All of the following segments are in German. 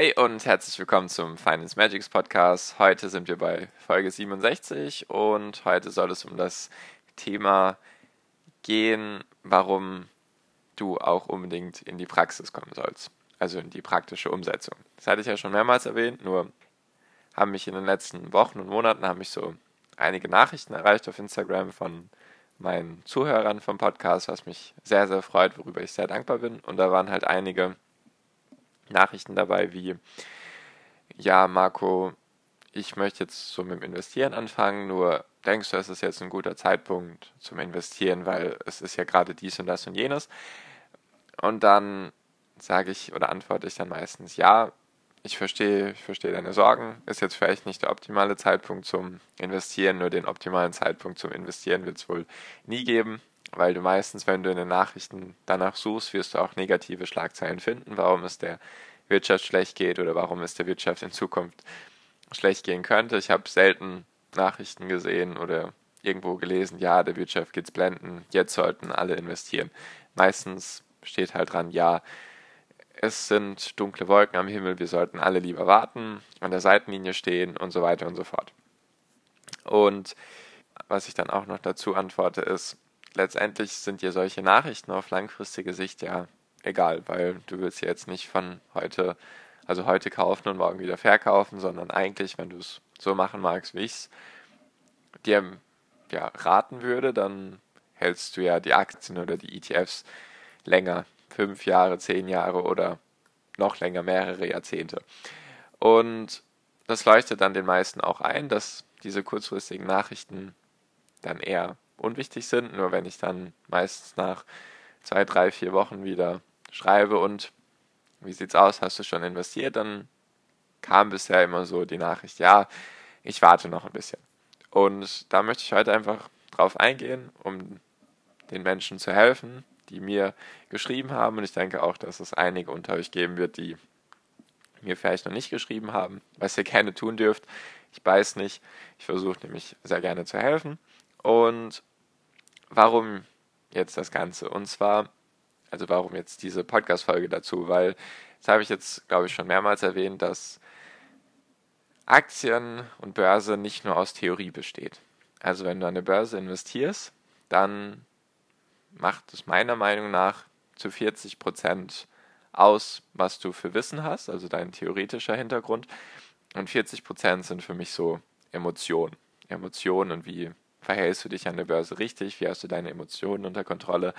Hi und herzlich willkommen zum Finance Magics Podcast. Heute sind wir bei Folge 67 und heute soll es um das Thema gehen, warum du auch unbedingt in die Praxis kommen sollst. Also in die praktische Umsetzung. Das hatte ich ja schon mehrmals erwähnt, nur haben mich in den letzten Wochen und Monaten haben mich so einige Nachrichten erreicht auf Instagram von meinen Zuhörern vom Podcast, was mich sehr, sehr freut, worüber ich sehr dankbar bin. Und da waren halt einige Nachrichten dabei wie, ja, Marco, ich möchte jetzt so mit dem Investieren anfangen, nur denkst du, es ist jetzt ein guter Zeitpunkt zum Investieren, weil es ist ja gerade dies und das und jenes. Und dann sage ich oder antworte ich dann meistens, ja, ich verstehe, ich verstehe deine Sorgen. Ist jetzt vielleicht nicht der optimale Zeitpunkt zum Investieren, nur den optimalen Zeitpunkt zum Investieren wird es wohl nie geben, weil du meistens, wenn du in den Nachrichten danach suchst, wirst du auch negative Schlagzeilen finden, warum es der Wirtschaft schlecht geht oder warum es der Wirtschaft in Zukunft schlecht gehen könnte. Ich habe selten Nachrichten gesehen oder irgendwo gelesen, ja, der Wirtschaft geht's blenden, jetzt sollten alle investieren. Meistens steht halt dran, ja, es sind dunkle Wolken am Himmel, wir sollten alle lieber warten, an der Seitenlinie stehen und so weiter und so fort. Und was ich dann auch noch dazu antworte, ist, letztendlich sind dir solche Nachrichten auf langfristige Sicht ja egal, weil du willst ja jetzt nicht von heute, also heute kaufen und morgen wieder verkaufen, sondern eigentlich, wenn du es so machen magst, wie ich es dir ja, raten würde, dann hältst du ja die Aktien oder die ETFs länger, fünf Jahre, zehn Jahre oder noch länger, mehrere Jahrzehnte. Und das leuchtet dann den meisten auch ein, dass diese kurzfristigen Nachrichten dann eher unwichtig sind. Nur wenn ich dann meistens nach zwei, drei, vier Wochen wieder schreibe und wie sieht's aus, hast du schon investiert, dann kam bisher immer so die Nachricht, ja, ich warte noch ein bisschen. Und da möchte ich heute einfach drauf eingehen, um den Menschen zu helfen, die mir geschrieben haben. Und ich denke auch, dass es einige unter euch geben wird, die mir vielleicht noch nicht geschrieben haben, was ihr gerne tun dürft. Ich weiß nicht. Ich versuche nämlich sehr gerne zu helfen. Und warum jetzt das Ganze? Und zwar, also warum jetzt diese Podcast-Folge dazu? Weil, das habe ich jetzt, glaube ich, schon mehrmals erwähnt, dass Aktien und Börse nicht nur aus Theorie besteht. Also wenn du an eine Börse investierst, dann macht es meiner Meinung nach zu 40 Prozent aus, was du für Wissen hast, also dein theoretischer Hintergrund. Und 40 Prozent sind für mich so Emotionen. Emotionen und wie verhältst du dich an der Börse richtig, wie hast du deine Emotionen unter Kontrolle.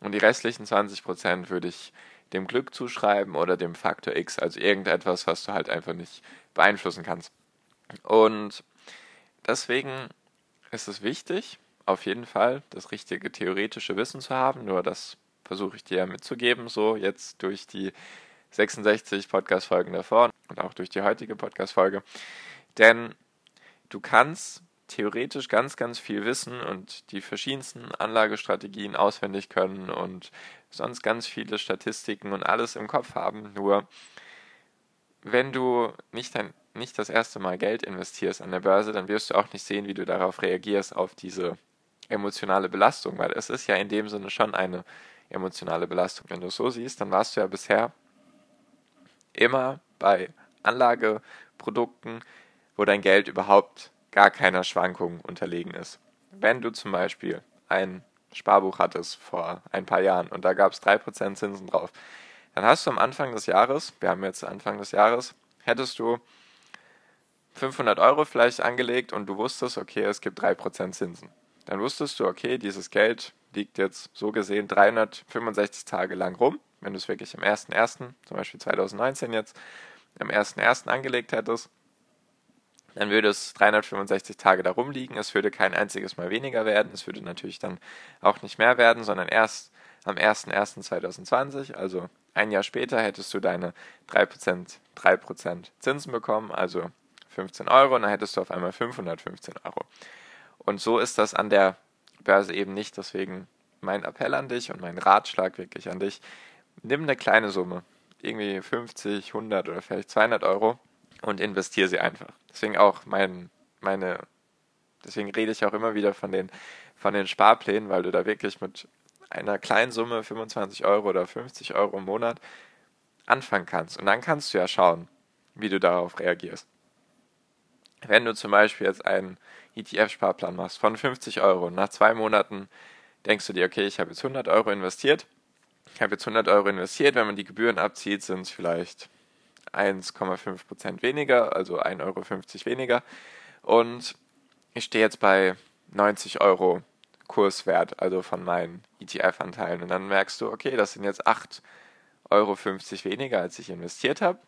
Und die restlichen 20 Prozent würde ich dem Glück zuschreiben oder dem Faktor X, also irgendetwas, was du halt einfach nicht beeinflussen kannst. Und deswegen ist es wichtig, auf jeden Fall das richtige theoretische Wissen zu haben, nur das versuche ich dir mitzugeben, so jetzt durch die 66 Podcast-Folgen davor und auch durch die heutige Podcast-Folge. Denn du kannst theoretisch ganz, ganz viel wissen und die verschiedensten Anlagestrategien auswendig können und sonst ganz viele Statistiken und alles im Kopf haben. Nur wenn du nicht, dein, nicht das erste Mal Geld investierst an der Börse, dann wirst du auch nicht sehen, wie du darauf reagierst, auf diese emotionale Belastung, weil es ist ja in dem Sinne schon eine emotionale Belastung. Wenn du es so siehst, dann warst du ja bisher immer bei Anlageprodukten, wo dein Geld überhaupt gar keiner Schwankung unterlegen ist. Wenn du zum Beispiel ein Sparbuch hattest vor ein paar Jahren und da gab es 3% Zinsen drauf, dann hast du am Anfang des Jahres, wir haben jetzt Anfang des Jahres, hättest du 500 Euro vielleicht angelegt und du wusstest, okay, es gibt 3% Zinsen. Dann wusstest du, okay, dieses Geld liegt jetzt so gesehen 365 Tage lang rum. Wenn du es wirklich am 1.1., zum Beispiel 2019 jetzt, am 1.1. angelegt hättest, dann würde es 365 Tage darum liegen. Es würde kein einziges Mal weniger werden. Es würde natürlich dann auch nicht mehr werden, sondern erst am 01.01.2020, also ein Jahr später, hättest du deine 3%, 3% Zinsen bekommen, also 15 Euro, und dann hättest du auf einmal 515 Euro. Und so ist das an der Börse eben nicht. Deswegen mein Appell an dich und mein Ratschlag wirklich an dich, nimm eine kleine Summe, irgendwie 50, 100 oder vielleicht 200 Euro und investiere sie einfach. Deswegen auch mein, meine, deswegen rede ich auch immer wieder von den, von den Sparplänen, weil du da wirklich mit einer kleinen Summe, 25 Euro oder 50 Euro im Monat, anfangen kannst. Und dann kannst du ja schauen, wie du darauf reagierst. Wenn du zum Beispiel jetzt einen ETF-Sparplan machst von 50 Euro und nach zwei Monaten denkst du dir, okay, ich habe jetzt 100 Euro investiert, ich habe jetzt 100 Euro investiert, wenn man die Gebühren abzieht, sind es vielleicht 1,5 Prozent weniger, also 1,50 Euro weniger. Und ich stehe jetzt bei 90 Euro Kurswert, also von meinen ETF-Anteilen. Und dann merkst du, okay, das sind jetzt 8,50 Euro weniger, als ich investiert habe.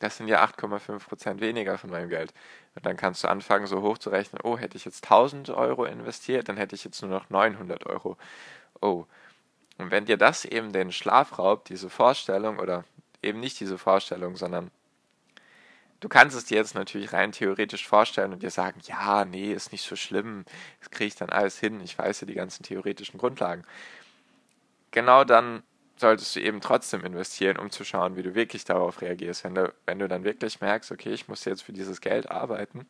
Das sind ja 8,5 Prozent weniger von meinem Geld. Und dann kannst du anfangen, so hoch zu rechnen, oh, hätte ich jetzt 1000 Euro investiert, dann hätte ich jetzt nur noch 900 Euro. Oh. Und wenn dir das eben den Schlaf raubt, diese Vorstellung, oder eben nicht diese Vorstellung, sondern du kannst es dir jetzt natürlich rein theoretisch vorstellen und dir sagen, ja, nee, ist nicht so schlimm, das kriege ich dann alles hin, ich weiß ja die ganzen theoretischen Grundlagen. Genau dann solltest du eben trotzdem investieren, um zu schauen, wie du wirklich darauf reagierst. Wenn du, wenn du dann wirklich merkst, okay, ich muss jetzt für dieses Geld arbeiten,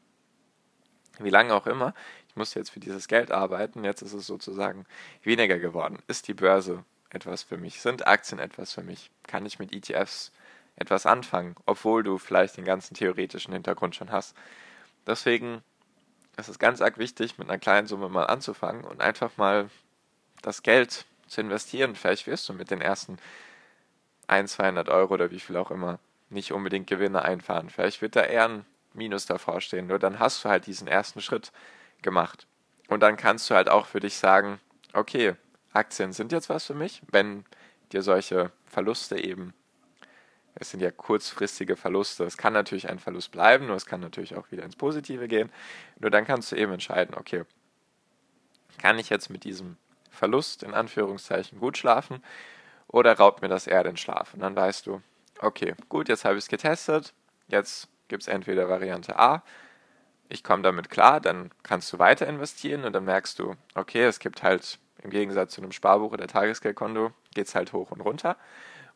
wie lange auch immer, ich muss jetzt für dieses Geld arbeiten, jetzt ist es sozusagen weniger geworden. Ist die Börse etwas für mich? Sind Aktien etwas für mich? Kann ich mit ETFs etwas anfangen, obwohl du vielleicht den ganzen theoretischen Hintergrund schon hast? Deswegen ist es ganz arg wichtig, mit einer kleinen Summe mal anzufangen und einfach mal das Geld zu investieren. Vielleicht wirst du mit den ersten 1, 200 Euro oder wie viel auch immer nicht unbedingt Gewinne einfahren. Vielleicht wird da eher ein Minus davor stehen. Nur dann hast du halt diesen ersten Schritt gemacht. Und dann kannst du halt auch für dich sagen, okay, Aktien sind jetzt was für mich, wenn dir solche Verluste eben, es sind ja kurzfristige Verluste, es kann natürlich ein Verlust bleiben, nur es kann natürlich auch wieder ins Positive gehen. Nur dann kannst du eben entscheiden, okay, kann ich jetzt mit diesem Verlust in Anführungszeichen gut schlafen oder raubt mir das eher den Schlaf? Und dann weißt du, okay, gut, jetzt habe ich es getestet, jetzt gibt es entweder Variante A, ich komme damit klar, dann kannst du weiter investieren und dann merkst du, okay, es gibt halt im Gegensatz zu einem Sparbuch oder Tagesgeldkonto, geht es halt hoch und runter.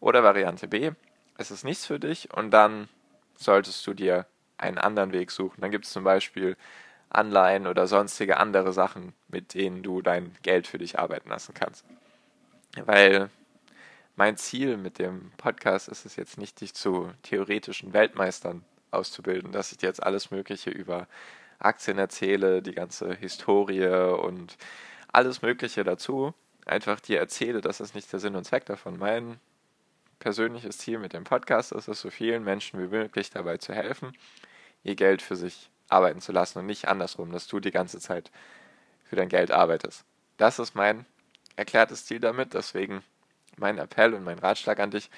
Oder Variante B, es ist nichts für dich und dann solltest du dir einen anderen Weg suchen. Dann gibt es zum Beispiel Anleihen oder sonstige andere Sachen, mit denen du dein Geld für dich arbeiten lassen kannst. Weil mein Ziel mit dem Podcast ist es jetzt nicht, dich zu theoretischen Weltmeistern auszubilden, dass ich dir jetzt alles Mögliche über Aktien erzähle, die ganze Historie und alles Mögliche dazu. Einfach dir erzähle, das ist nicht der Sinn und Zweck davon. Mein persönliches Ziel mit dem Podcast ist es, so vielen Menschen wie möglich dabei zu helfen, ihr Geld für sich arbeiten zu lassen und nicht andersrum, dass du die ganze Zeit für dein Geld arbeitest. Das ist mein erklärtes Ziel damit, deswegen mein Appell und mein Ratschlag an dich,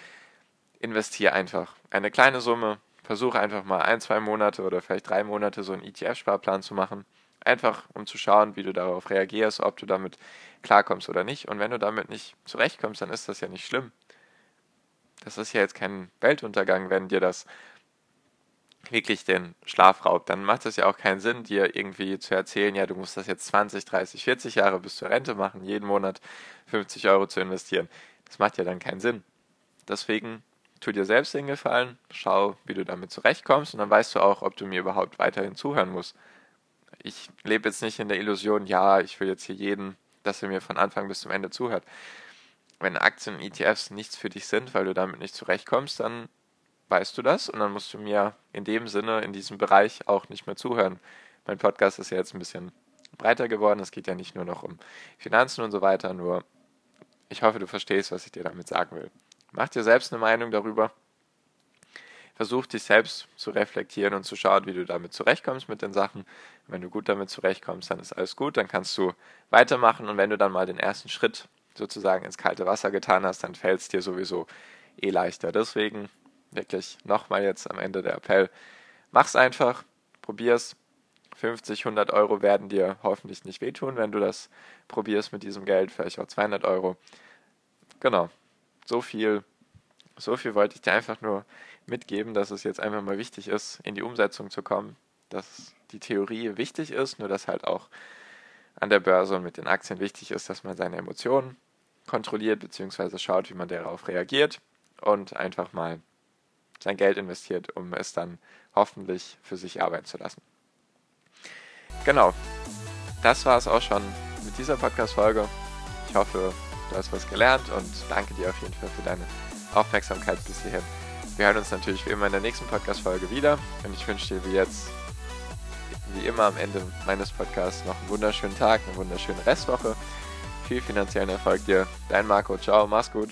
investiere einfach eine kleine Summe, versuche einfach mal ein, zwei Monate oder vielleicht drei Monate so einen ETF-Sparplan zu machen, einfach um zu schauen, wie du darauf reagierst, ob du damit klarkommst oder nicht. Und wenn du damit nicht zurechtkommst, dann ist das ja nicht schlimm. Das ist ja jetzt kein Weltuntergang, wenn dir das wirklich den Schlaf raubt, dann macht es ja auch keinen Sinn, dir irgendwie zu erzählen, ja, du musst das jetzt 20, 30, 40 Jahre bis zur Rente machen, jeden Monat 50 Euro zu investieren. Das macht ja dann keinen Sinn. Deswegen tu dir selbst den Gefallen, schau, wie du damit zurechtkommst und dann weißt du auch, ob du mir überhaupt weiterhin zuhören musst. Ich lebe jetzt nicht in der Illusion, ja, ich will jetzt hier jeden, dass er mir von Anfang bis zum Ende zuhört. Wenn Aktien und ETFs nichts für dich sind, weil du damit nicht zurechtkommst, dann weißt du das und dann musst du mir in dem Sinne, in diesem Bereich auch nicht mehr zuhören. Mein Podcast ist ja jetzt ein bisschen breiter geworden. Es geht ja nicht nur noch um Finanzen und so weiter, nur ich hoffe, du verstehst, was ich dir damit sagen will. Mach dir selbst eine Meinung darüber. Versuch dich selbst zu reflektieren und zu schauen, wie du damit zurechtkommst mit den Sachen. Wenn du gut damit zurechtkommst, dann ist alles gut, dann kannst du weitermachen und wenn du dann mal den ersten Schritt sozusagen ins kalte Wasser getan hast, dann fällt es dir sowieso eh leichter. Deswegen wirklich nochmal jetzt am Ende der Appell. Mach's einfach, probier's. 50, 100 Euro werden dir hoffentlich nicht wehtun, wenn du das probierst mit diesem Geld, vielleicht auch 200 Euro. genau, so viel, so viel wollte ich dir einfach nur mitgeben, dass es jetzt einfach mal wichtig ist, in die Umsetzung zu kommen, dass die Theorie wichtig ist, nur dass halt auch an der Börse und mit den Aktien wichtig ist, dass man seine Emotionen kontrolliert bzw. schaut, wie man darauf reagiert und einfach mal sein Geld investiert, um es dann hoffentlich für sich arbeiten zu lassen. Genau, das war es auch schon mit dieser Podcast-Folge. Ich hoffe, du hast was gelernt und danke dir auf jeden Fall für deine Aufmerksamkeit bis hierhin. Wir hören uns natürlich wie immer in der nächsten Podcast-Folge wieder und ich wünsche dir wie jetzt, wie immer am Ende meines Podcasts, noch einen wunderschönen Tag, eine wunderschöne Restwoche. Viel finanziellen Erfolg dir. Dein Marco, ciao, mach's gut.